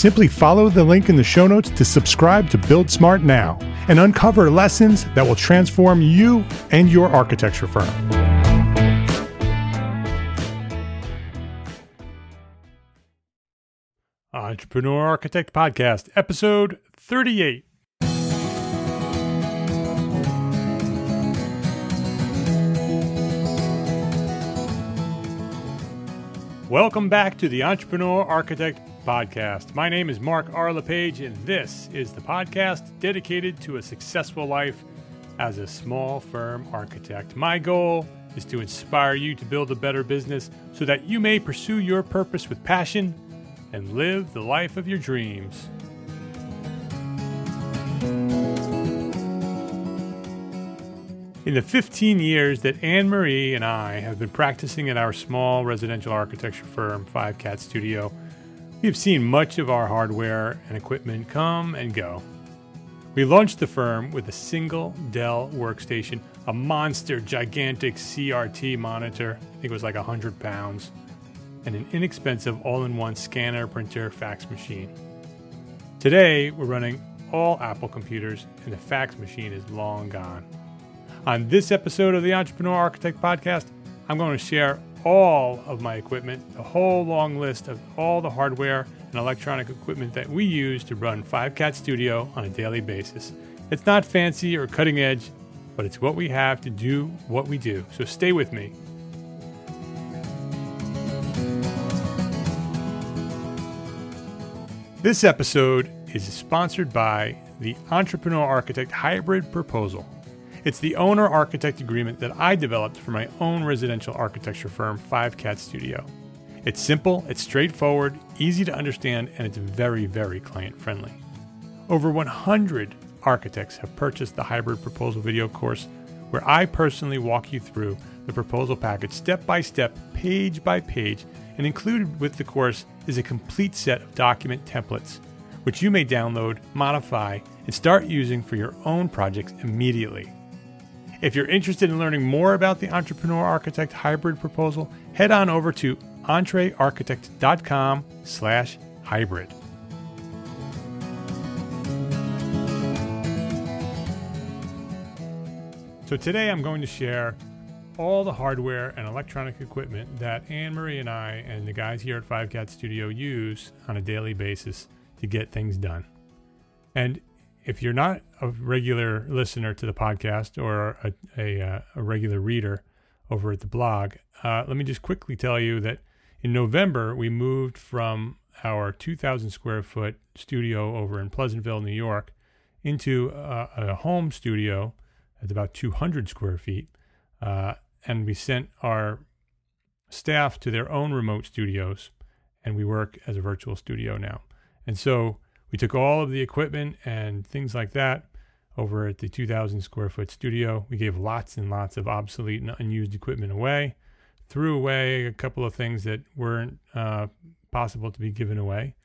Simply follow the link in the show notes to subscribe to Build Smart now and uncover lessons that will transform you and your architecture firm. Entrepreneur Architect Podcast, episode 38. Welcome back to the Entrepreneur Architect Podcast. My name is Mark R. LePage, and this is the podcast dedicated to a successful life as a small firm architect. My goal is to inspire you to build a better business so that you may pursue your purpose with passion and live the life of your dreams. In the 15 years that Anne Marie and I have been practicing at our small residential architecture firm, Five Cat Studio, we have seen much of our hardware and equipment come and go. We launched the firm with a single Dell workstation, a monster, gigantic CRT monitor, I think it was like 100 pounds, and an inexpensive all in one scanner, printer, fax machine. Today, we're running all Apple computers, and the fax machine is long gone. On this episode of the Entrepreneur Architect Podcast, I'm going to share all of my equipment, the whole long list of all the hardware and electronic equipment that we use to run Five Cat Studio on a daily basis. It's not fancy or cutting edge, but it's what we have to do what we do. So stay with me. This episode is sponsored by the Entrepreneur Architect Hybrid Proposal. It's the owner architect agreement that I developed for my own residential architecture firm, Five Cat Studio. It's simple, it's straightforward, easy to understand, and it's very, very client friendly. Over 100 architects have purchased the hybrid proposal video course, where I personally walk you through the proposal package step by step, page by page, and included with the course is a complete set of document templates, which you may download, modify, and start using for your own projects immediately. If you're interested in learning more about the Entrepreneur Architect Hybrid proposal, head on over to entrearchitect.com slash hybrid. So today I'm going to share all the hardware and electronic equipment that Anne Marie and I and the guys here at Five Cat Studio use on a daily basis to get things done. And if you're not a regular listener to the podcast or a, a, uh, a regular reader over at the blog, uh, let me just quickly tell you that in November, we moved from our 2,000 square foot studio over in Pleasantville, New York, into a, a home studio that's about 200 square feet. Uh, and we sent our staff to their own remote studios. and we work as a virtual studio now. And so we took all of the equipment and things like that over at the 2,000 square foot studio. We gave lots and lots of obsolete and unused equipment away, threw away a couple of things that weren't uh, possible to be given away,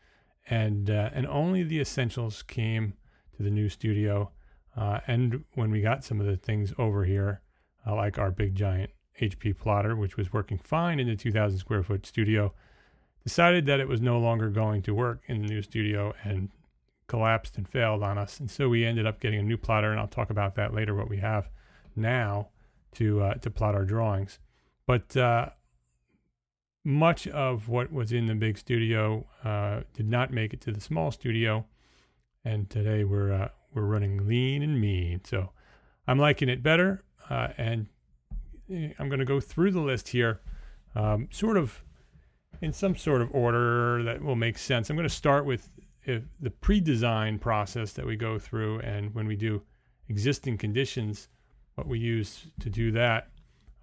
and uh, and only the essentials came to the new studio. Uh, and when we got some of the things over here, uh, like our big giant HP plotter, which was working fine in the 2,000 square foot studio, decided that it was no longer going to work in the new studio and collapsed and failed on us. And so we ended up getting a new plotter, and I'll talk about that later. What we have now to uh, to plot our drawings, but uh, much of what was in the big studio uh, did not make it to the small studio, and today we're uh, we're running lean and mean. So I'm liking it better, uh, and eh, I'm going to go through the list here, um, sort of in some sort of order that will make sense. I'm going to start with if the pre-design process that we go through and when we do existing conditions what we use to do that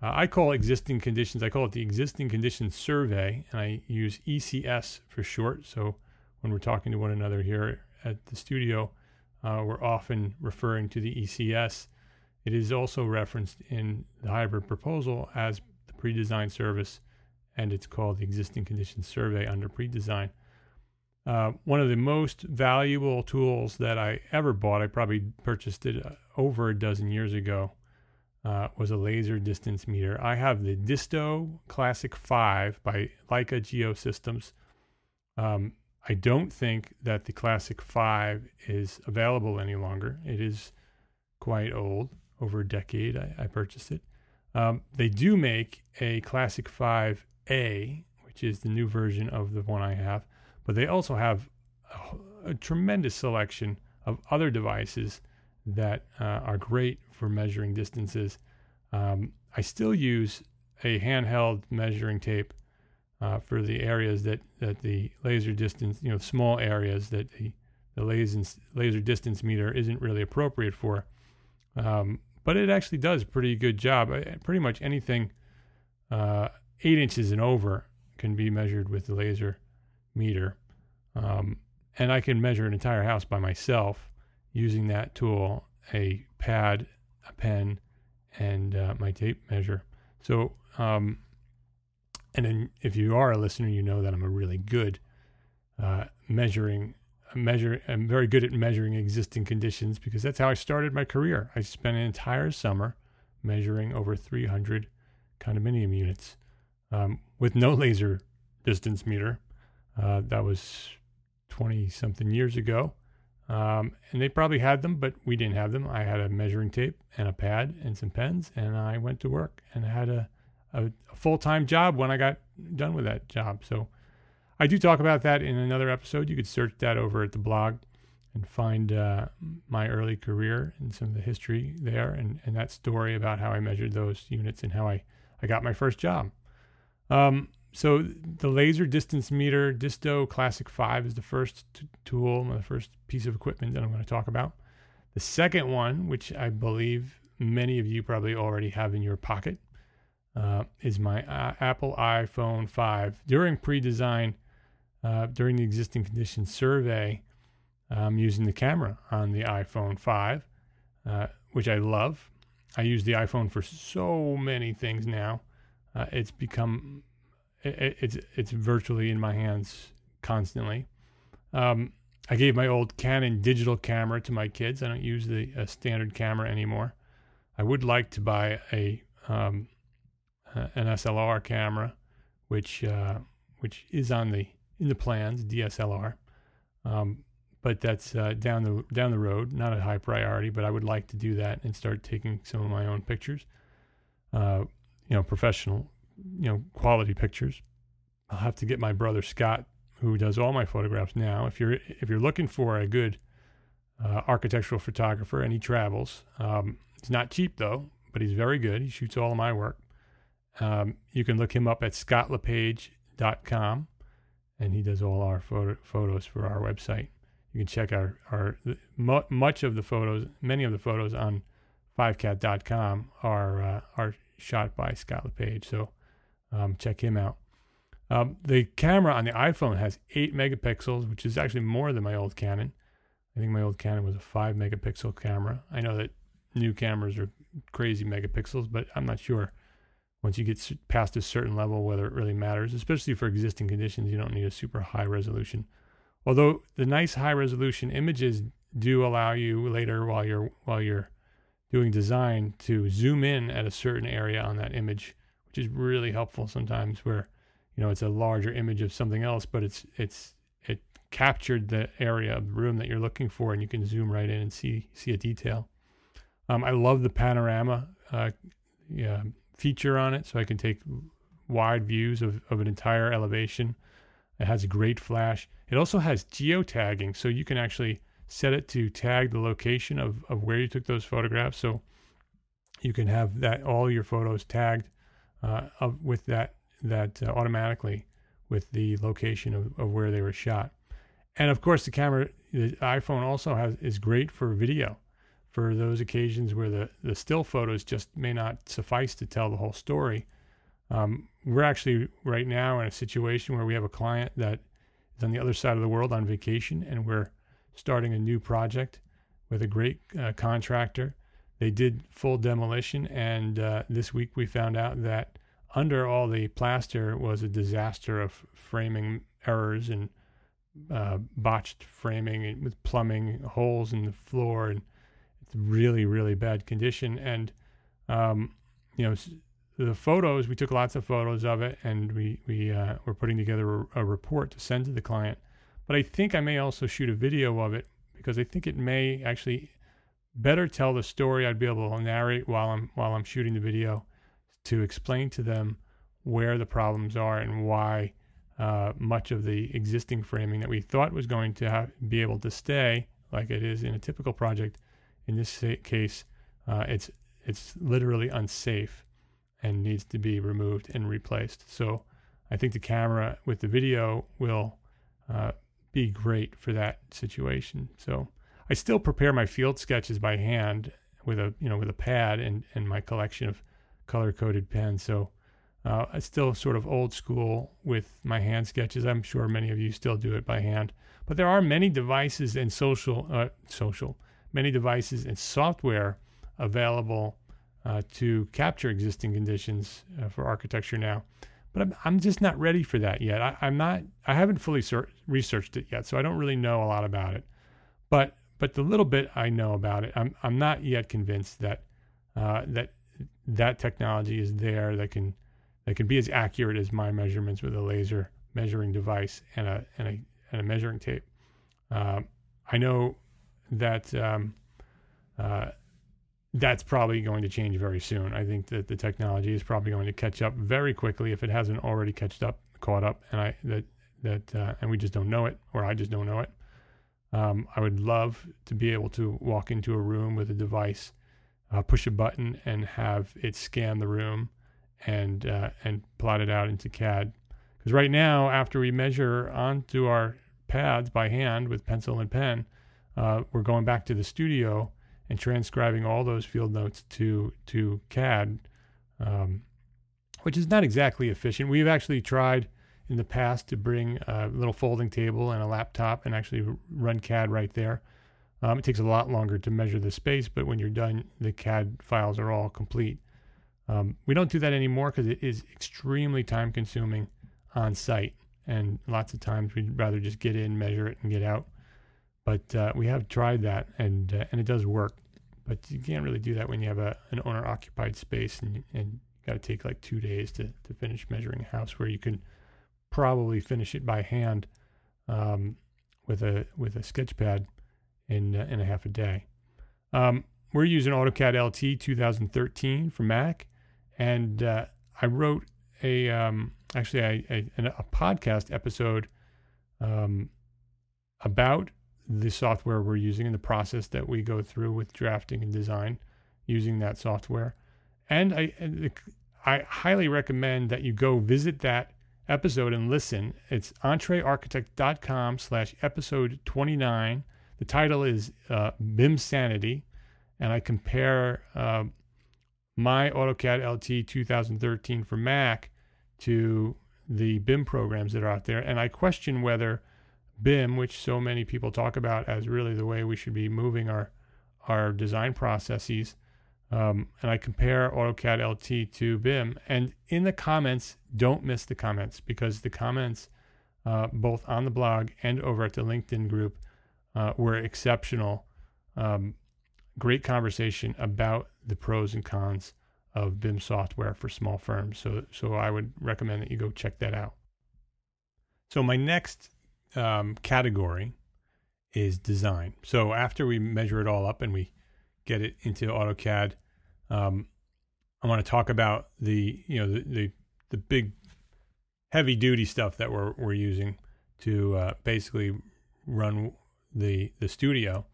uh, i call existing conditions i call it the existing conditions survey and i use ecs for short. So when we're talking to one another here at the studio uh, we're often referring to the ecs it is also referenced in the hybrid proposal as the pre-design service and it's called the existing conditions survey under pre-design uh, one of the most valuable tools that I ever bought, I probably purchased it uh, over a dozen years ago, uh, was a laser distance meter. I have the Disto Classic 5 by Leica Geosystems. Um, I don't think that the Classic 5 is available any longer. It is quite old, over a decade. I, I purchased it. Um, they do make a Classic 5A, which is the new version of the one I have but they also have a, a tremendous selection of other devices that uh, are great for measuring distances. Um, I still use a handheld measuring tape uh, for the areas that, that the laser distance, you know, small areas that the, the laser, laser distance meter isn't really appropriate for. Um, but it actually does a pretty good job. Pretty much anything uh, eight inches and over can be measured with the laser meter. Um, and I can measure an entire house by myself using that tool, a pad, a pen, and uh, my tape measure. So, um, and then if you are a listener, you know that I'm a really good uh, measuring, measure. I'm very good at measuring existing conditions because that's how I started my career. I spent an entire summer measuring over 300 condominium units um, with no laser distance meter. Uh, that was 20 something years ago. Um, and they probably had them, but we didn't have them. I had a measuring tape and a pad and some pens, and I went to work and had a, a, a full time job when I got done with that job. So I do talk about that in another episode. You could search that over at the blog and find uh, my early career and some of the history there and, and that story about how I measured those units and how I, I got my first job. Um, so the laser distance meter Disto Classic 5 is the first t- tool, the first piece of equipment that I'm going to talk about. The second one, which I believe many of you probably already have in your pocket, uh, is my uh, Apple iPhone 5. During pre-design, uh, during the existing conditions survey, I'm using the camera on the iPhone 5, uh, which I love. I use the iPhone for so many things now. Uh, it's become it, it's it's virtually in my hands constantly. Um, I gave my old Canon digital camera to my kids. I don't use the standard camera anymore. I would like to buy a um, uh, an SLR camera, which uh, which is on the in the plans DSLR, um, but that's uh, down the down the road. Not a high priority, but I would like to do that and start taking some of my own pictures. Uh, you know, professional you know quality pictures. I'll have to get my brother Scott, who does all my photographs now. If you're if you're looking for a good uh, architectural photographer and he travels, um, he's not cheap though, but he's very good. He shoots all of my work. Um, you can look him up at scottlepage.com, and he does all our photo, photos for our website. You can check our our much of the photos, many of the photos on 5cat.com are uh, are shot by Scott LePage. So um, check him out. Um, the camera on the iPhone has eight megapixels, which is actually more than my old Canon. I think my old Canon was a five megapixel camera. I know that new cameras are crazy megapixels, but I'm not sure once you get past a certain level whether it really matters, especially for existing conditions. You don't need a super high resolution. Although the nice high resolution images do allow you later while you're while you're doing design to zoom in at a certain area on that image, which is really helpful sometimes where you know it's a larger image of something else, but it's it's it captured the area of the room that you're looking for, and you can zoom right in and see see a detail. Um, I love the panorama uh, yeah, feature on it, so I can take wide views of, of an entire elevation. It has a great flash. It also has geotagging, so you can actually set it to tag the location of, of where you took those photographs. So you can have that all your photos tagged uh, of, with that that uh, automatically with the location of, of where they were shot. And of course, the camera, the iPhone also has is great for video for those occasions where the, the still photos just may not suffice to tell the whole story. Um, we're actually right now in a situation where we have a client that is on the other side of the world on vacation, and we're starting a new project with a great uh, contractor. They did full demolition, and uh, this week we found out that under all the plaster was a disaster of framing errors and uh, botched framing with plumbing holes in the floor and it's really really bad condition. And um, you know the photos we took lots of photos of it and we we uh, were putting together a, a, report to send to the client. But i think i may also shoot a video of it because i think it may actually better tell the story i'd be able to narrate while i'm while i'm shooting the video to explain to them where the problems are and why uh, much of the existing framing that we thought was going to be able to stay like it is in a typical project in this case, uh, it's it's literally unsafe and needs to be removed and replaced. So I think the camera with the video will uh, be great for that situation. So I still prepare my field sketches by hand with a you know with a pad and and my collection of color coded pens. So uh, it's still sort of old school with my hand sketches. I'm sure many of you still do it by hand, but there are many devices and social uh, social many devices and software available uh, to capture existing conditions uh, for architecture now. But I'm, I'm just not ready for that yet. I, am not. I haven't fully ser- researched it yet, so I don't really know a lot about it. But but the little bit I know about it, I'm I'm not yet convinced that uh, that that technology is there that can that can be as accurate as my measurements with a laser measuring device and a and a and a measuring tape. Uh, I know that um, uh, that's probably going to change very soon. I think that the technology is probably going to catch up very quickly if it hasn't already catched up, caught up, and I that that uh, and we just don't know it, or I just don't know it. Um, I would love to be able to walk into a room with a device, uh, push a button, and have it scan the room and uh, and plot it out into CAD. Because right now, after we measure onto our pads by hand with pencil and pen, uh, we're going back to the studio and transcribing all those field notes to to CAD, um, which is not exactly efficient. We've actually tried in the past to bring a little folding table and a laptop and actually run CAD right there. Um, it takes a lot longer to measure the space, but when you're done, the CAD files are all complete. Um, we don't do that anymore because it is extremely time consuming on site. And lots of times we'd rather just get in, measure it, and get out. But uh, we have tried that, and uh, and it does work. But you can't really do that when you have a an owner occupied space, and and got to take like two days to to finish measuring a house where you can probably finish it by hand um, with a with a sketch pad in uh, in a half a day. Um, we're using AutoCAD LT 2013 for Mac, and uh, I wrote a um, actually a, a, a, podcast episode um, about the software we're using and the process that we go through with drafting and design using that software. And I, I highly recommend that you go visit that episode and listen. It's entrearchitect.com slash episode 29. The title is uh, BIM Sanity. And I compare uh, my AutoCAD LT 2013 for Mac to the BIM programs that are out there, and I question whether BIM, which so many people talk about as really the way we should be moving our our design processes, um, and I compare AutoCAD LT to BIM. And in the comments, don't miss the comments because the comments, uh, both on the blog and over at the LinkedIn group, uh, were exceptional. Um, great conversation about the pros and cons of BIM software for small firms. So, so I would recommend that you go check that out. So, my next um, category is design. So, after we measure it all up and we get it into AutoCAD, um, I want to talk about the you know the the, the big heavy duty stuff that we're we're using to uh, basically run the the studio.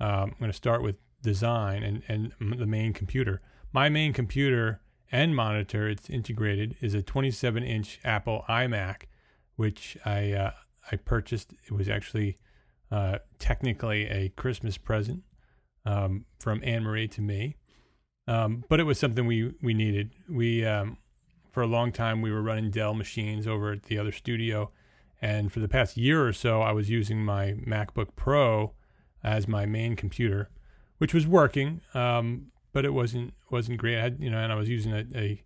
Um, I'm going to start with design and and the main computer. My main computer and monitor, it's integrated, is a 27 inch Apple iMac, which I uh, I purchased. It was actually uh, technically a Christmas present um, from Anne Marie to me, um, but it was something we we needed. We um, for a long time we were running Dell machines over at the other studio, and for the past year or so, I was using my MacBook Pro as my main computer, which was working. Um, but it wasn't wasn't great. I had, you know, and I was using a, a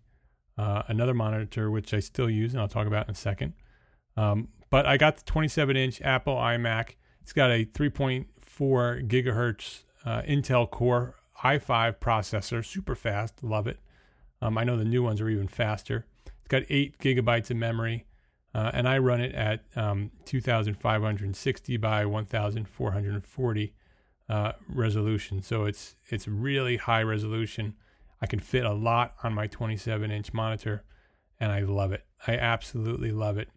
uh, another monitor which I still use, and I'll talk about in a second. Um, but I got the 27 inch Apple iMac. It's got a 3.4 gigahertz uh, Intel Core i5 processor, super fast. Love it. Um, I know the new ones are even faster. It's got eight gigabytes of memory, uh, and I run it at um, 2,560 by 1,440 uh, resolution. So it's it's really high resolution. I can fit a lot on my 27 inch monitor, and I love it. I absolutely love it.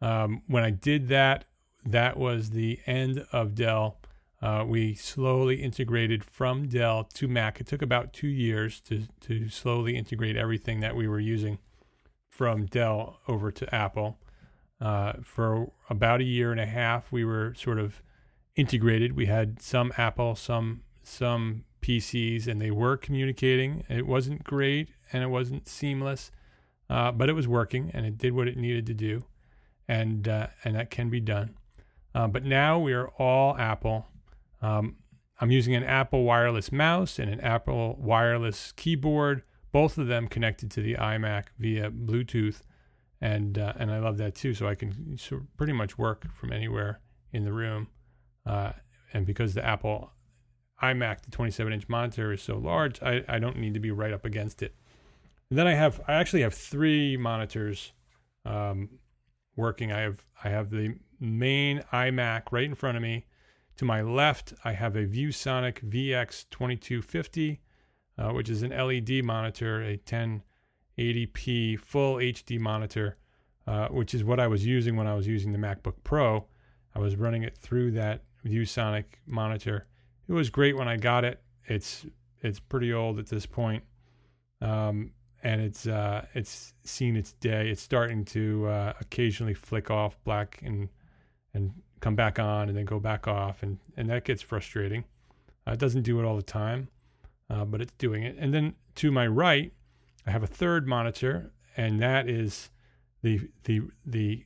Um, when I did that, that was the end of Dell. Uh, we slowly integrated from Dell to Mac. It took about two years to to slowly integrate everything that we were using from Dell over to Apple. Uh, for about a year and a half, we were sort of integrated. We had some Apple, some some PCs, and they were communicating. It wasn't great and it wasn't seamless, uh, but it was working and it did what it needed to do, and uh, and that can be done. Uh, but now we are all Apple. Um, I'm using an Apple wireless mouse and an Apple wireless keyboard, both of them connected to the iMac via Bluetooth, and uh, and I love that too. So I can of pretty much work from anywhere in the room. Uh, and because the Apple iMac, the 27 inch monitor is so large, I, I don't need to be right up against it. And then I have, I actually have three monitors um, working. I have, I have the main iMac right in front of me. To my left, I have a ViewSonic VX2250, uh, which is an LED monitor, a 1080p full HD monitor, uh, which is what I was using when I was using the MacBook Pro. I was running it through that ViewSonic monitor. It was great when I got it. It's it's pretty old at this point, um, and it's uh, it's seen its day. It's starting to uh, occasionally flick off black and and come back on and then go back off, and and that gets frustrating. Uh, it doesn't do it all the time, uh, but it's doing it. And then to my right, I have a third monitor, and that is the the the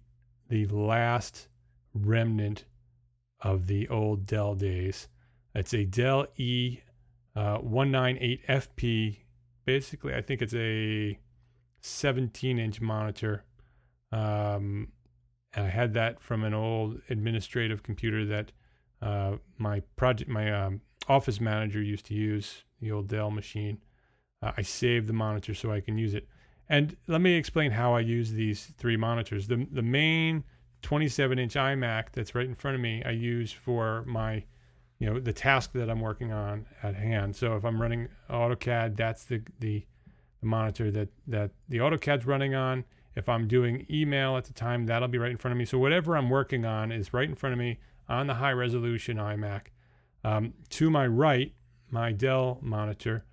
the last remnant of the old Dell days. It's a Dell E uh, 198FP. Basically, I think it's a 17 inch monitor. Um, and I had that from an old administrative computer that uh, my project, my um, office manager used to use, the old Dell machine. Uh, I saved the monitor so I can use it. And let me explain how I use these three monitors. The the main 27 inch iMac that's right in front of me, I use for my, you know, the task that I'm working on at hand. So if I'm running AutoCAD, that's the, the, the monitor that, that the AutoCAD's running on. If I'm doing email at the time, that'll be right in front of me. So whatever I'm working on is right in front of me on the high resolution iMac. Um, to my right, my Dell monitor,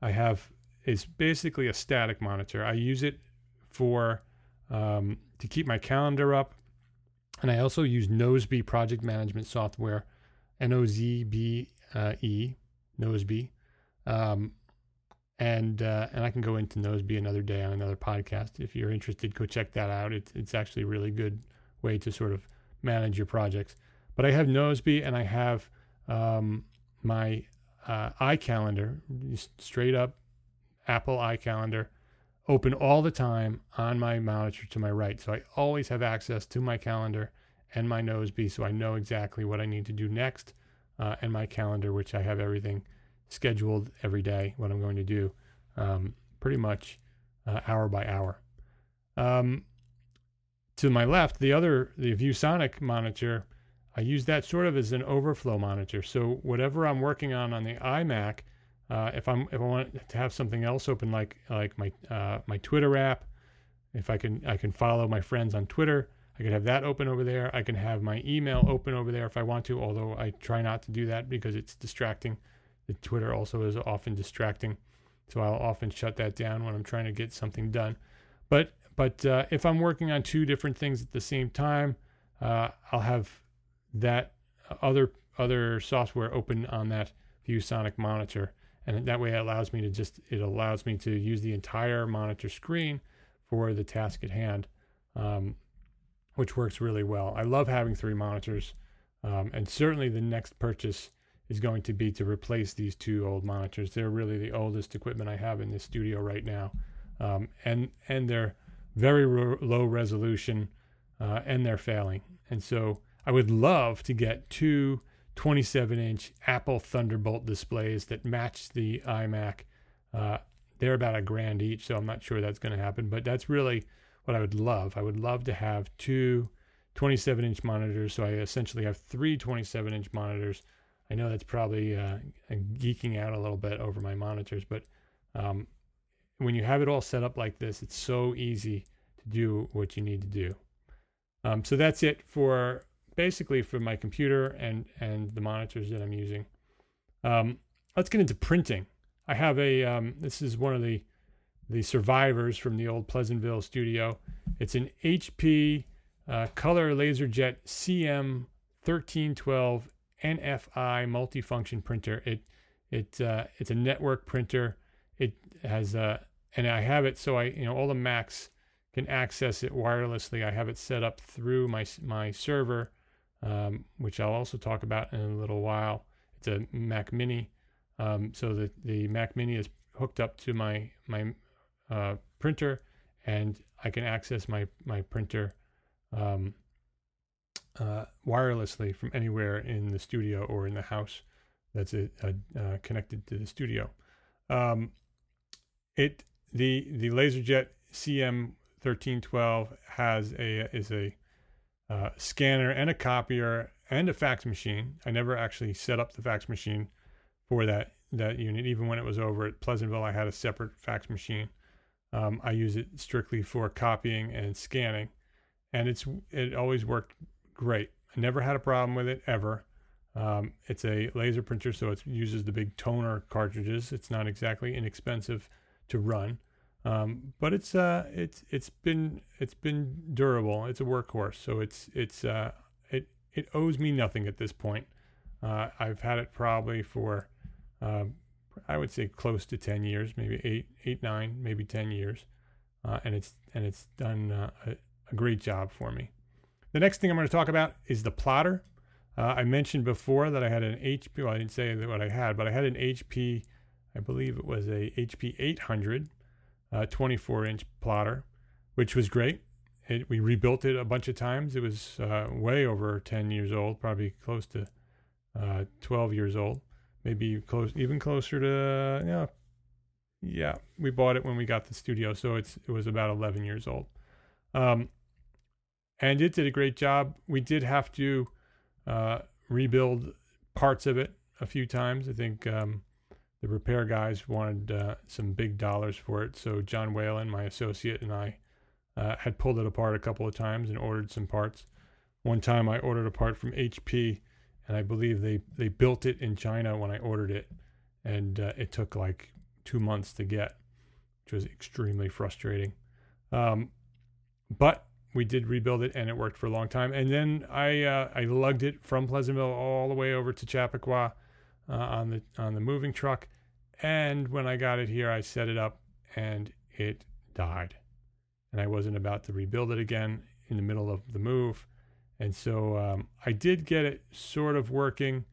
I have is basically a static monitor. I use it for um, to keep my calendar up and I also use Nozbe project management software, N O Z B E, Nozbe. Um, and uh, and I can go into Nozbe another day on another podcast. If you're interested, go check that out. It's it's actually a really good way to sort of manage your projects. But I have Nozbe and I have um, my uh, iCalendar, straight up Apple iCalendar, open all the time on my monitor to my right. So I always have access to my calendar and my Nozbe, so I know exactly what I need to do next, uh, and my calendar, which I have everything scheduled every day, what I'm going to do, um, pretty much uh, hour by hour. Um, to my left, the other, the ViewSonic monitor, I use that sort of as an overflow monitor. So whatever I'm working on on the iMac, uh, if I'm if I want to have something else open, like like my uh, my Twitter app, if I can I can follow my friends on Twitter, I can have that open over there. I can have my email open over there if I want to, although I try not to do that because it's distracting. The Twitter also is often distracting, so I'll often shut that down when I'm trying to get something done. But but uh, if I'm working on two different things at the same time, uh, I'll have that other other software open on that ViewSonic monitor, and that way it allows me to just it allows me to use the entire monitor screen for the task at hand, um, which works really well. I love having three monitors, um, and certainly the next purchase is going to be to replace these two old monitors. They're really the oldest equipment I have in this studio right now, um, and and they're very ro- low resolution, uh, and they're failing, and so I would love to get two 27 inch Apple Thunderbolt displays that match the iMac. Uh, they're about a grand each, so I'm not sure that's going to happen, but that's really what I would love. I would love to have two 27 inch monitors. So I essentially have three 27 inch monitors. I know that's probably uh, geeking out a little bit over my monitors, but um, when you have it all set up like this, it's so easy to do what you need to do. Um, so that's it for basically for my computer and and the monitors that I'm using. Um, let's get into printing. I have a um, this is one of the the survivors from the old Pleasantville studio. It's an HP uh, color laserjet CM 1312 NFI multifunction printer. It it uh, it's a network printer. It has uh, and I have it so I you know all the Macs can access it wirelessly. I have it set up through my my server um, which I'll also talk about in a little while. It's a Mac Mini, um, so the the Mac Mini is hooked up to my my uh, printer, and I can access my my printer um, uh, wirelessly from anywhere in the studio or in the house that's a, a, uh, connected to the studio. Um, it the the LaserJet CM thirteen twelve has a is a uh, scanner and a copier and a fax machine. I never actually set up the fax machine for that that unit. Even when it was over at Pleasantville, I had a separate fax machine. Um, I use it strictly for copying and scanning, and it's it always worked great. I never had a problem with it ever. Um, it's a laser printer, so it uses the big toner cartridges. It's not exactly inexpensive to run. Um, but it's uh, it's it's been it's been durable. It's a workhorse, so it's it's uh, it it owes me nothing at this point. Uh, I've had it probably for uh, I would say close to ten years, maybe eight eight nine, maybe ten years, uh, and it's and it's done uh, a, a, great job for me. The next thing I'm going to talk about is the plotter. Uh, I mentioned before that I had an HP. Well, I didn't say what I had, but I had an HP. I believe it was a HP 800 uh, 24 inch plotter, which was great. It, we rebuilt it a bunch of times. It was uh, way over 10 years old, probably close to uh, 12 years old, maybe close, even closer to, yeah, yeah. We bought it when we got the studio, so it's it was about 11 years old. Um, and it did a great job. We did have to uh, rebuild parts of it a few times. I think um, the repair guys wanted uh, some big dollars for it. So John Whalen, my associate, and I uh, had pulled it apart a couple of times and ordered some parts. One time I ordered a part from HP, and I believe they, they built it in China when I ordered it, and uh, it took like two months to get, which was extremely frustrating. Um, but we did rebuild it, and it worked for a long time. And then I uh, I lugged it from Pleasantville all the way over to Chappaqua uh, on the on the moving truck, And when I got it here, I set it up and it died. And I wasn't about to rebuild it again in the middle of the move. And so um, I did get it sort of working,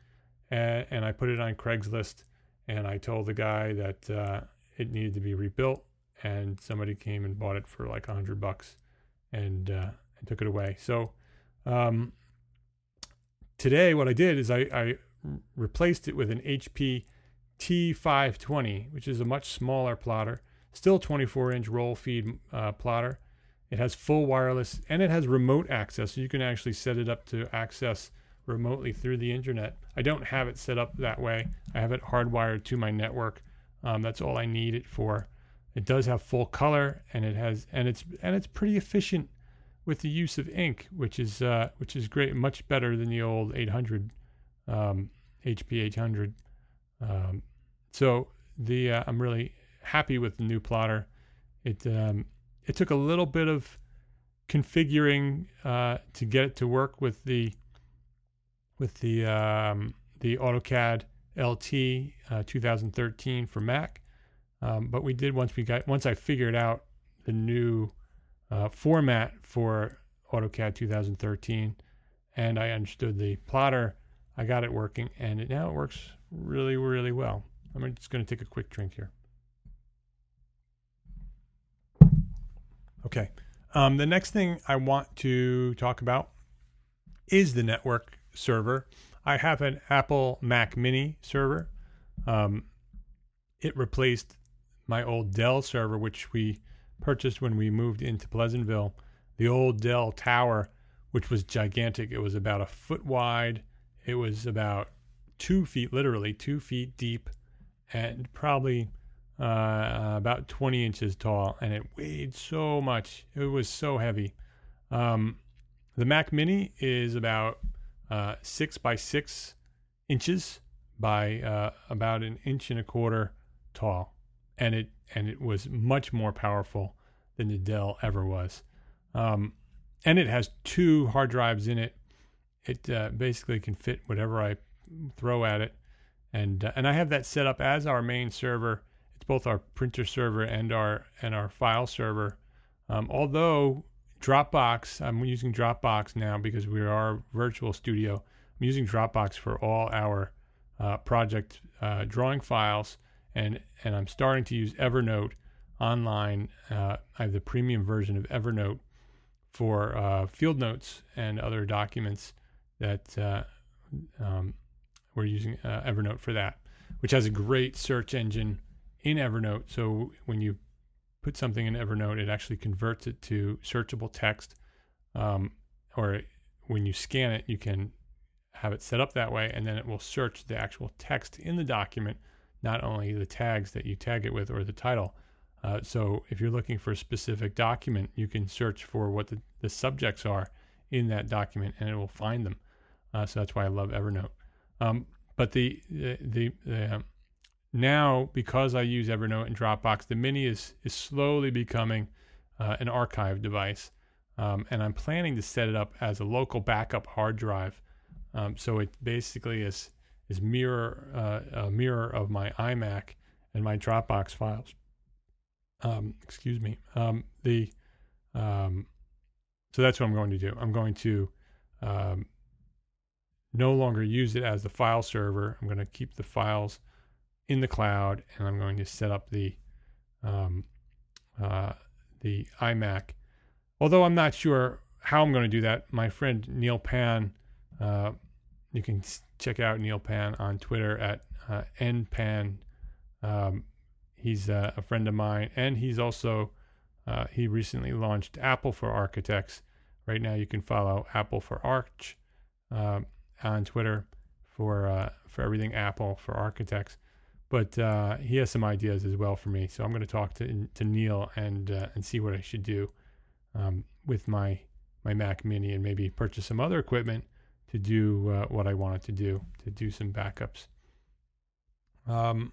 and, and, I put it on Craigslist. And I told the guy that uh, it needed to be rebuilt, and somebody came and bought it for like a hundred bucks, and uh, took it away. So um, today, what I did is I, I replaced it with an HP T520, which is a much smaller plotter, still 24 inch roll feed uh, plotter. It has full wireless and it has remote access, so you can actually set it up to access remotely through the internet. I don't have it set up that way. I have it hardwired to my network. Um, that's all I need it for. It does have full color and it has and it's and it's pretty efficient with the use of ink, which is uh, which is great, much better than the old 800 um, HP 800. Um, so the uh, I'm really happy with the new plotter. It um, it took a little bit of configuring uh, to get it to work with the with the um, the AutoCAD LT uh, 2013 for Mac. Um, but we did once we got once I figured out the new uh, format for AutoCAD 2013, and I understood the plotter. I got it working, and it, now it works really, really well. I'm just going to take a quick drink here. Okay. Um, the next thing I want to talk about is the network server. I have an Apple Mac Mini server. Um, it replaced my old Dell server, which we purchased when we moved into Pleasantville. The old Dell tower, which was gigantic. It was about a foot wide. It was about two feet, literally two feet deep, and probably uh, about 20 inches tall, and it weighed so much. It was so heavy. Um, the Mac Mini is about uh, six by six inches by uh, about an inch and a quarter tall, and it and it was much more powerful than the Dell ever was. Um, and it has two hard drives in it. It uh, basically can fit whatever I throw at it, and uh, and I have that set up as our main server. It's both our printer server and our and our file server. Um, although Dropbox, I'm using Dropbox now because we are virtual studio. I'm using Dropbox for all our uh, project uh, drawing files, and and I'm starting to use Evernote online. Uh, I have the premium version of Evernote for uh, field notes and other documents that uh, um, we're using uh, Evernote for that, which has a great search engine in Evernote. So when you put something in Evernote, it actually converts it to searchable text. Um, or when you scan it, you can have it set up that way, and then it will search the actual text in the document, not only the tags that you tag it with or the title. Uh, so if you're looking for a specific document, you can search for what the, the subjects are in that document, and it will find them. Uh, so that's why I love Evernote. Um, but the the, the um, now because I use Evernote and Dropbox, the Mini is is slowly becoming uh, an archive device, um, and I'm planning to set it up as a local backup hard drive. Um, so it basically is is mirror uh, a mirror of my iMac and my Dropbox files. Um, excuse me. Um, the um, so that's what I'm going to do. I'm going to um, no longer use it as the file server. I'm going to keep the files in the cloud, and I'm going to set up the um, uh, the iMac. Although I'm not sure how I'm going to do that. My friend Neil Pan, uh, you can check out Neil Pan on Twitter at uh, npan. Um, he's uh, a friend of mine, and he's also uh, he recently launched Apple for Architects. Right now, you can follow Apple for Arch uh, on Twitter for uh, for everything Apple for Architects but uh, he has some ideas as well for me. So I'm going to talk to to Neil and uh, and see what I should do um, with my my Mac Mini and maybe purchase some other equipment to do uh, what I wanted to do to do some backups. Um,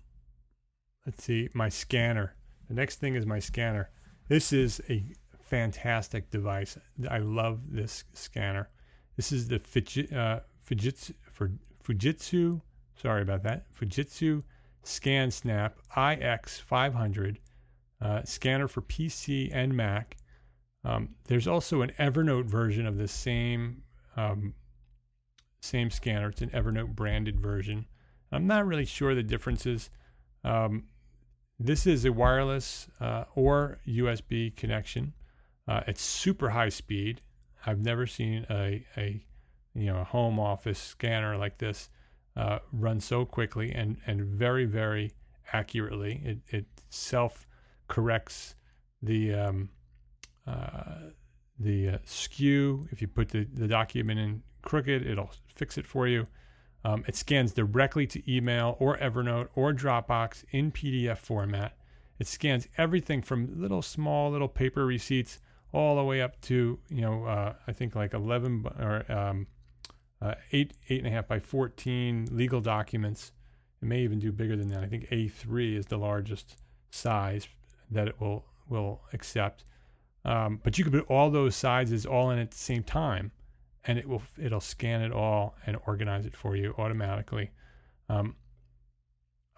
let's see my scanner. The next thing is my scanner. This is a fantastic device. I love this scanner. This is the Fujitsu, uh, Fujitsu, for Fujitsu. Sorry about that. Fujitsu ScanSnap IX500 uh, scanner for PC and Mac. Um, there's also an Evernote version of the same um, same scanner. It's an Evernote branded version. I'm not really sure the differences. Um, this is a wireless uh, or USB connection. Uh, it's super high speed. I've never seen a, a you know a home office scanner like this uh, run so quickly and and very very accurately. It it self corrects the um, uh, the uh, skew. If you put the, the document in crooked, it'll fix it for you. Um, it scans directly to email or Evernote or Dropbox in PDF format. It scans everything from little small little paper receipts all the way up to you know uh, I think like 11 or um, uh, eight eight and a half by 14 legal documents. It may even do bigger than that. I think A3 is the largest size that it will will accept. Um, but you can put all those sizes all in at the same time, and it will it'll scan it all and organize it for you automatically. Um,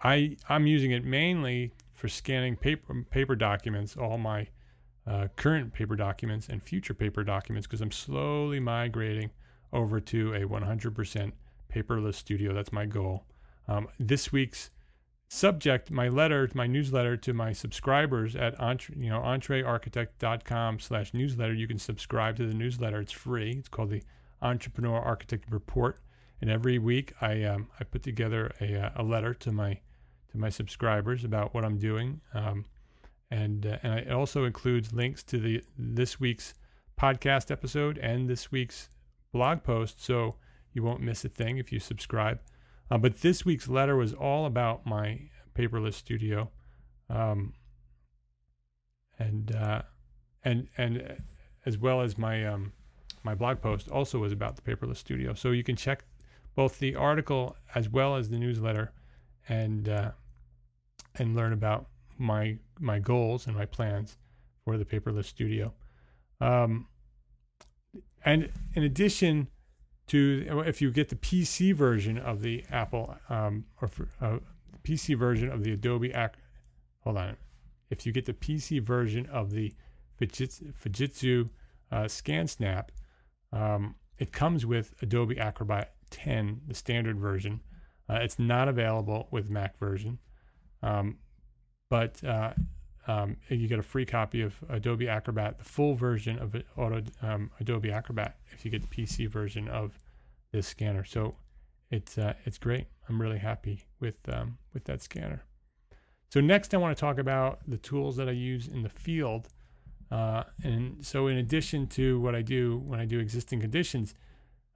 I I'm using it mainly for scanning paper paper documents, all my uh, current paper documents and future paper documents, because I'm slowly migrating over to a 100% paperless studio. That's my goal. Um, this week's subject my letter my newsletter to my subscribers at entre, you know entrearchitect.com slash newsletter you can subscribe to the newsletter it's free it's called the entrepreneur architect report and every week i um, i put together a, uh, a letter to my to my subscribers about what i'm doing um, and uh, and it also includes links to the this week's podcast episode and this week's blog post so you won't miss a thing if you subscribe. Uh, but this week's letter was all about my paperless studio, um, and uh, and and as well as my um, my blog post also was about the paperless studio. So you can check both the article as well as the newsletter, and uh, and learn about my my goals and my plans for the paperless studio. Um, and in addition to if you get the PC version of the Apple um, or for, uh, PC version of the Adobe Ac- hold on if you get the PC version of the Fujitsu, Fujitsu uh, ScanSnap um, it comes with Adobe Acrobat 10 the standard version uh, it's not available with Mac version um, but uh, um, you get a free copy of Adobe Acrobat, the full version of Auto, um, Adobe Acrobat, if you get the PC version of this scanner. So it's uh, it's great. I'm really happy with um, with that scanner. So next, I want to talk about the tools that I use in the field. Uh, and so, in addition to what I do when I do existing conditions,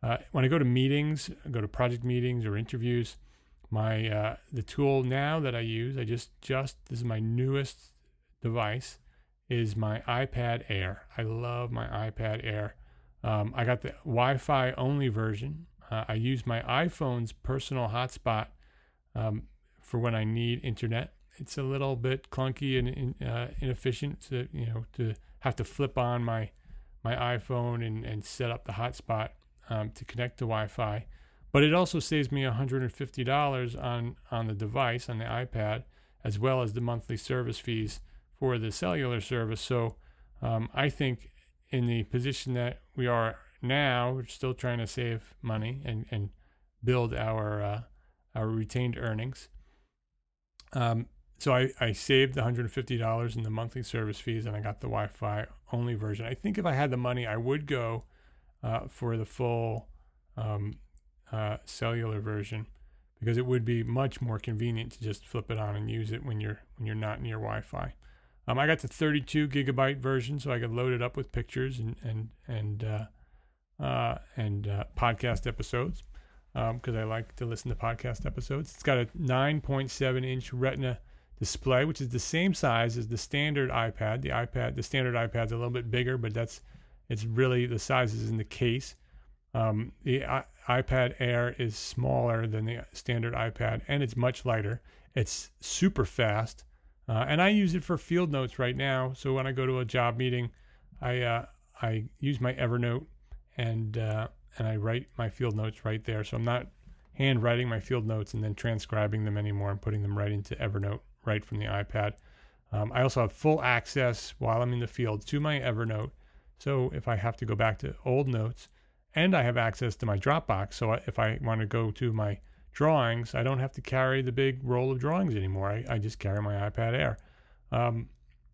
uh, when I go to meetings, I go to project meetings or interviews, my uh, the tool now that I use, I just just this is my newest device is my iPad Air. I love my iPad Air. Um, I got the Wi-Fi only version. Uh, I use my iPhone's personal hotspot um, for when I need internet. It's a little bit clunky and uh, inefficient to you know to have to flip on my my iPhone and, and set up the hotspot um, to connect to Wi-Fi. But it also saves me $150 on on the device on the iPad, as well as the monthly service fees for the cellular service. So um, I think in the position that we are now, we're still trying to save money and, and build our uh, our retained earnings. Um, so I, I saved the $150 in the monthly service fees and I got the Wi Fi only version. I think if I had the money, I would go uh, for the full um, uh, cellular version because it would be much more convenient to just flip it on and use it when you're when you're not near Wi-Fi. Um, I got the 32 gigabyte version, so I could load it up with pictures and and and uh, uh, and uh, podcast episodes because um, I like to listen to podcast episodes. It's got a 9.7 inch Retina display, which is the same size as the standard iPad. The iPad, the standard iPad's a little bit bigger, but that's it's really the sizes in the case. Um, the I- iPad Air is smaller than the standard iPad, and it's much lighter. It's super fast. Uh, and I use it for field notes right now. So when I go to a job meeting, I uh, I use my Evernote and uh, and I write my field notes right there. So I'm not handwriting my field notes and then transcribing them anymore and putting them right into Evernote right from the iPad. Um, I also have full access while I'm in the field to my Evernote. So if I have to go back to old notes, and I have access to my Dropbox. So if I want to go to my drawings, I don't have to carry the big roll of drawings anymore. I, I just carry my iPad Air. Um,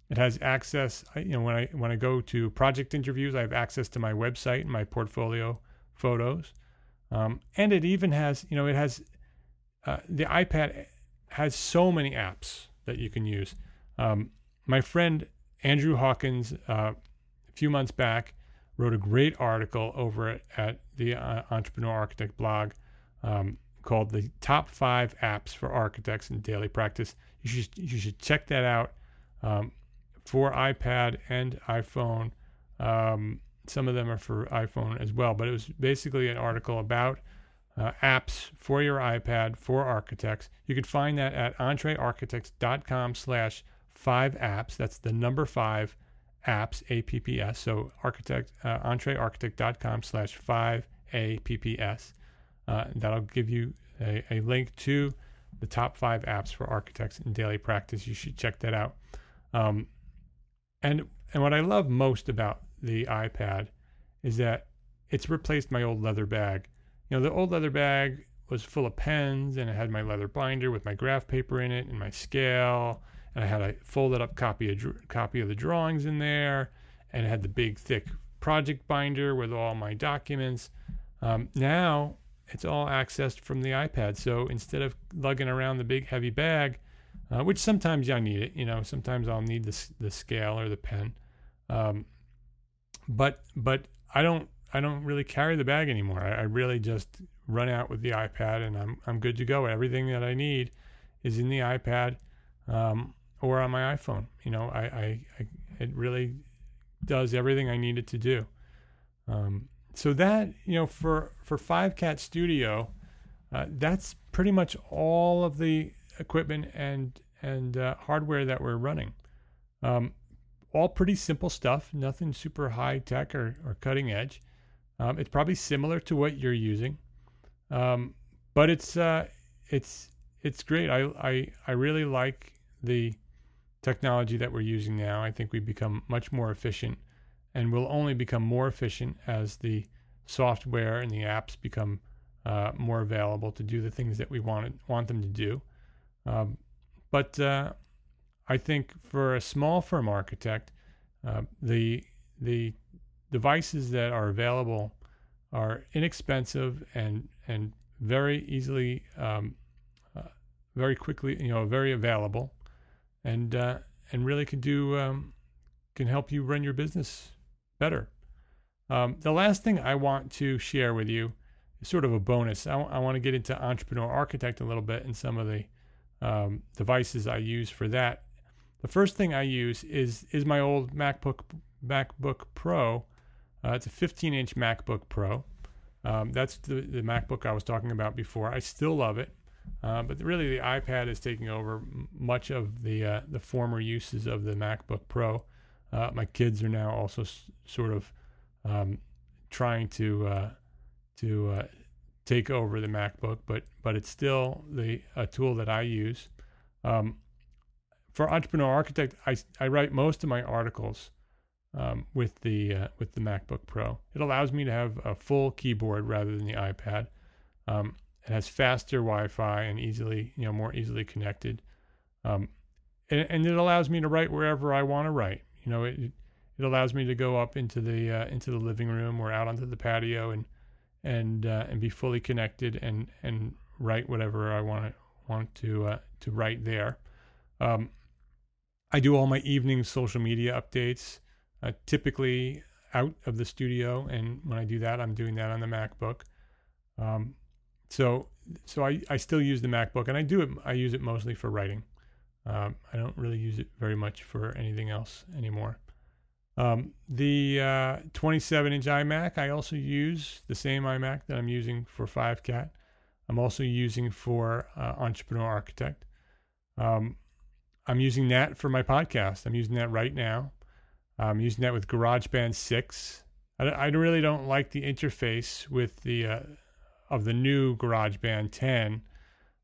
it has access. You know, when I when I go to project interviews, I have access to my website and my portfolio photos, um, and it even has. You know, it has uh, the iPad has so many apps that you can use. Um, my friend Andrew Hawkins, uh, a few months back, wrote a great article over at, the uh, Entrepreneur Architect blog um, called "The Top Five Apps for Architects in Daily Practice." You should you should check that out um, for iPad and iPhone. Um, some of them are for iPhone as well, but it was basically an article about uh, apps for your iPad for architects. You can find that at entrearchitects.com slash five apps. That's the number five apps, APPS. So architect, uh, entrearchitect.com slash five APPS. Uh, that'll give you a, a, link to the top five apps for architects in daily practice. You should check that out. Um, and and what I love most about the iPad is that it's replaced my old leather bag. You know, the old leather bag was full of pens and it had my leather binder with my graph paper in it and my scale and I had a folded up copy of copy of the drawings in there, and it had the big thick project binder with all my documents. Um, now it's all accessed from the iPad. So instead of lugging around the big heavy bag, uh, which sometimes I need it, you know, sometimes I'll need the the scale or the pen, um, but but I don't I don't really carry the bag anymore. I, I really just run out with the iPad and I'm I'm good to go. Everything that I need is in the iPad. Um, or on my iPhone. You know, I, I, I it really does everything I need it to do. Um, so that you know, for for Five Cat Studio, uh, that's pretty much all of the equipment and and uh, hardware that we're running. Um, all pretty simple stuff, nothing super high tech or, or cutting edge. Um, it's probably similar to what you're using, um, but it's uh, it's it's great. I, I I really like the technology that we're using now, I think we've become much more efficient and will only become more efficient as the software and the apps become uh, more available to do the things that we want want them to do. Um, but uh, I think for a small firm architect, uh, the the devices that are available are inexpensive and and very easily, um, uh, very quickly, you know, very available and uh, and really can do um, can help you run your business better. Um, the last thing I want to share with you is sort of a bonus. I, w- I want to get into Entrepreneur Architect a little bit and some of the um, devices I use for that. The first thing I use is is my old MacBook MacBook Pro. Uh, it's a 15 inch MacBook Pro. Um, that's the, the MacBook I was talking about before. I still love it. Uh, but really, the iPad is taking over much of the uh, the former uses of the MacBook Pro. Uh, my kids are now also s- sort of um, trying to uh, to uh, take over the MacBook, but but it's still the a tool that I use. Um, for Entrepreneur Architect, I, I write most of my articles um, with the uh, with the MacBook Pro. It allows me to have a full keyboard rather than the iPad. Um, it has faster Wi-Fi and easily, you know, more easily connected. Um, and, and, it allows me to write wherever I want to write. You know, it it allows me to go up into the uh, into the living room or out onto the patio and and uh, and be fully connected and and write whatever I want to want to uh, to write there. Um, I do all my evening social media updates, uh, typically out of the studio, and when I do that, I'm doing that on the MacBook. Um, so so I, I still use the MacBook and I do it I use it mostly for writing. Um, I don't really use it very much for anything else anymore. Um, the uh, 27 inch iMac I also use the same iMac that I'm using for 5Cat. I'm also using for uh, Entrepreneur Architect. Um, I'm using that for my podcast. I'm using that right now. I'm using that with GarageBand 6. I, I really don't like the interface with the uh, of the new GarageBand 10.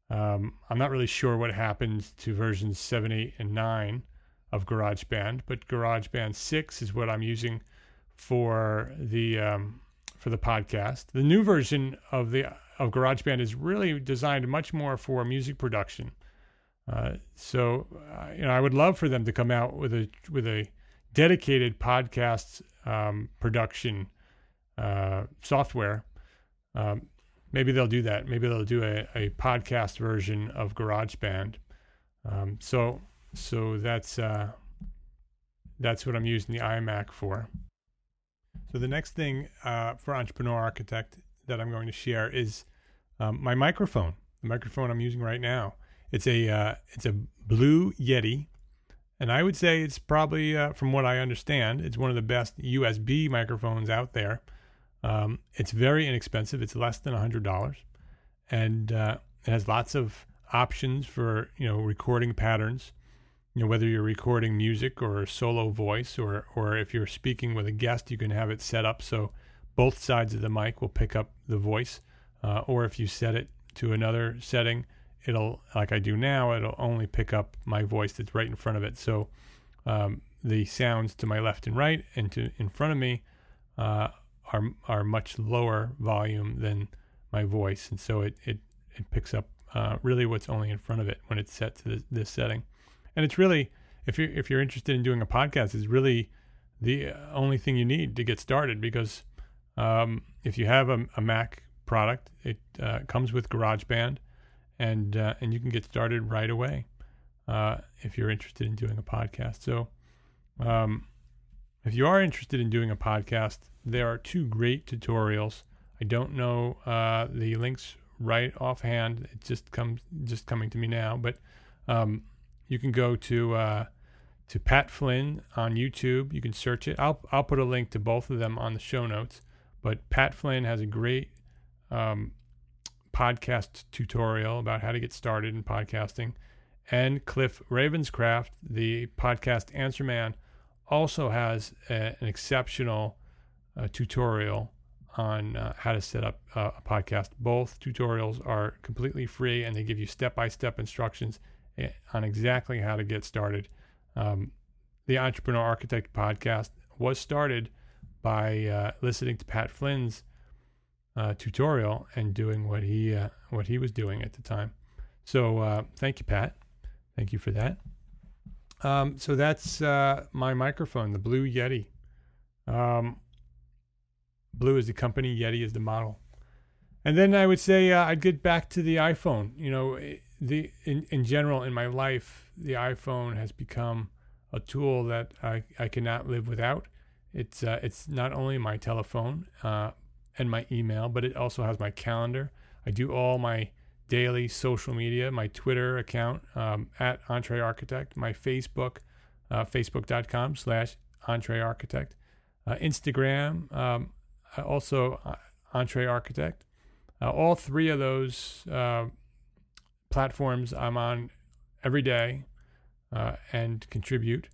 Um, I'm not really sure what happened to versions 7, 8, and 9 of GarageBand, but GarageBand 6 is what I'm using for the um, for the podcast. The new version of the of GarageBand is really designed much more for music production. Uh, so, uh, you know, I would love for them to come out with a with a dedicated podcast um, production uh, software. Um, maybe they'll do that. Maybe they'll do a, a podcast version of GarageBand. Um, so, so that's uh, that's what I'm using the iMac for. So the next thing uh, for Entrepreneur Architect that I'm going to share is um, my microphone. The microphone I'm using right now. It's a uh, it's a Blue Yeti, and I would say it's probably, uh, from what I understand, it's one of the best USB microphones out there. Um, it's very inexpensive. It's less than hundred dollars, and uh, it has lots of options for you know recording patterns. You know whether you're recording music or solo voice, or or if you're speaking with a guest, you can have it set up so both sides of the mic will pick up the voice. Uh, or if you set it to another setting, it'll like I do now, it'll only pick up my voice that's right in front of it. So um, the sounds to my left and right and to in front of me uh, are are much lower volume than my voice, and so it it it picks up uh, really what's only in front of it when it's set to this, this setting. And it's really if you're if you're interested in doing a podcast, it's really the only thing you need to get started because um, if you have a, a Mac product, it uh, comes with GarageBand and uh, and you can get started right away uh, if you're interested in doing a podcast. So, um, if you are interested in doing a podcast, there are two great tutorials. I don't know uh, the links right offhand; it just comes just coming to me now. But um, you can go to uh, to Pat Flynn on YouTube. You can search it. I'll I'll put a link to both of them on the show notes. But Pat Flynn has a great um, podcast tutorial about how to get started in podcasting. And Cliff Ravenscraft, the podcast answer man, also has a, an exceptional uh, tutorial on uh, how to set up uh, a podcast. Both tutorials are completely free and they give you step by step instructions eh, on exactly how to get started. Um, the Entrepreneur Architect podcast was started by uh, listening to Pat Flynn's uh, tutorial and doing what he uh, what he was doing at the time. So uh, thank you, Pat. Thank you for that. Um, so that's uh, my microphone, the Blue Yeti. Um, Blue is the company, Yeti is the model. And then I would say uh, I'd get back to the iPhone. You know, the in, in general in my life, the iPhone has become a tool that I, I cannot live without. It's uh, it's not only my telephone, uh, and my email, but it also has my calendar. I do all my daily social media, my Twitter account um, at Entre Architect, my Facebook, uh, facebook.com slash Entre Architect, uh, Instagram, um, also uh, Entre Architect. Uh, all three of those uh, platforms I'm on every day uh, and contribute.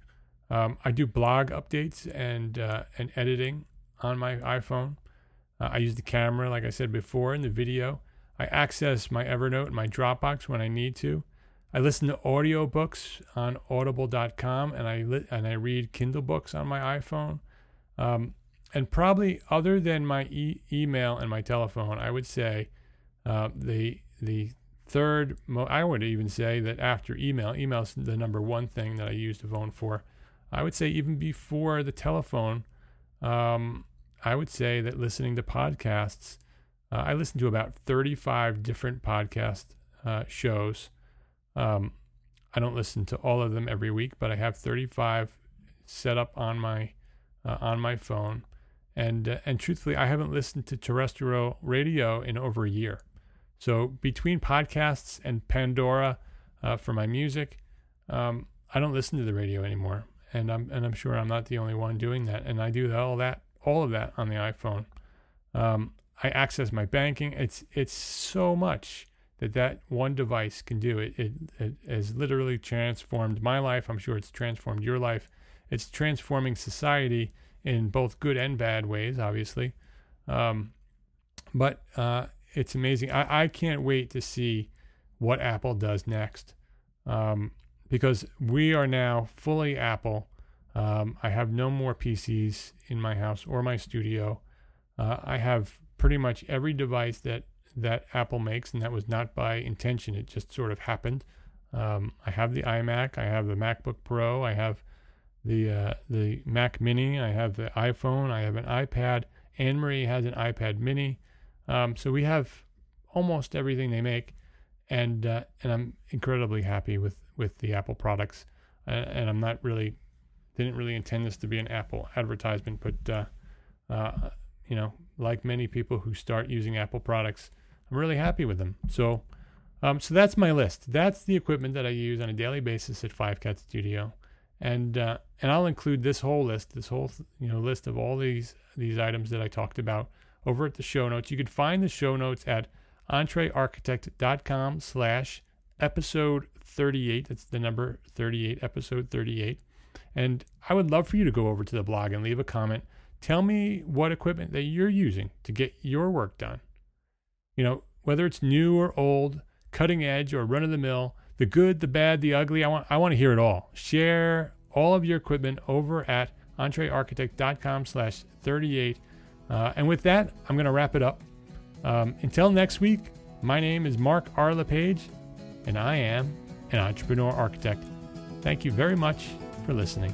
Um, I do blog updates and and editing on my iPhone. Uh, I use the camera, like I said before, in the video. I access my Evernote and my Dropbox when I need to. I listen to audiobooks on audible.com and I li- and I read Kindle books on my iPhone. Um, and probably other than my e- email and my telephone, I would say uh, the the third mo- I would even say that after email, email's the number one thing that I use the phone for. I would say even before the telephone, um, I would say that listening to podcasts, uh, I listen to about 35 different podcast uh, shows. Um, I don't listen to all of them every week, but I have 35 set up on my uh, on my phone, and uh, and truthfully, I haven't listened to terrestrial radio in over a year. So between podcasts and Pandora uh, for my music, um, I don't listen to the radio anymore, and I'm and I'm sure I'm not the only one doing that. And I do all that all of that on the iPhone. Um, I access my banking. It's it's so much that that one device can do. It, it it has literally transformed my life. I'm sure it's transformed your life. It's transforming society in both good and bad ways, obviously. Um, but uh, it's amazing. I, I can't wait to see what Apple does next um, because we are now fully Apple. Um, I have no more PCs in my house or my studio. Uh, I have pretty much every device that that Apple makes, and that was not by intention. It just sort of happened. Um, I have the iMac, I have the MacBook Pro, I have the uh, the Mac Mini, I have the iPhone, I have an iPad. Anne Marie has an iPad Mini, um, so we have almost everything they make, and uh, and I'm incredibly happy with with the Apple products. Uh, and I'm not really didn't really intend this to be an Apple advertisement, but uh, uh, you know, like many people who start using Apple products, I'm really happy with them. So, um, so that's my list. That's the equipment that I use on a daily basis at Five Cat Studio, and uh, and I'll include this whole list, this whole you know list of all these these items that I talked about over at the show notes. You can find the show notes at entrearchitect.com slash episode 38. That's the number 38, episode 38. And I would love for you to go over to the blog and leave a comment. Tell me what equipment that you're using to get your work done. You know, whether it's new or old, cutting edge or run of the mill, the good, the bad, the ugly, I want I want to hear it all. Share all of your equipment over at entrearchitect.com slash 38. Uh, and with that, I'm going to wrap it up. Um, until next week, my name is Mark R. LePage, and I am an entrepreneur architect. Thank you very much for listening.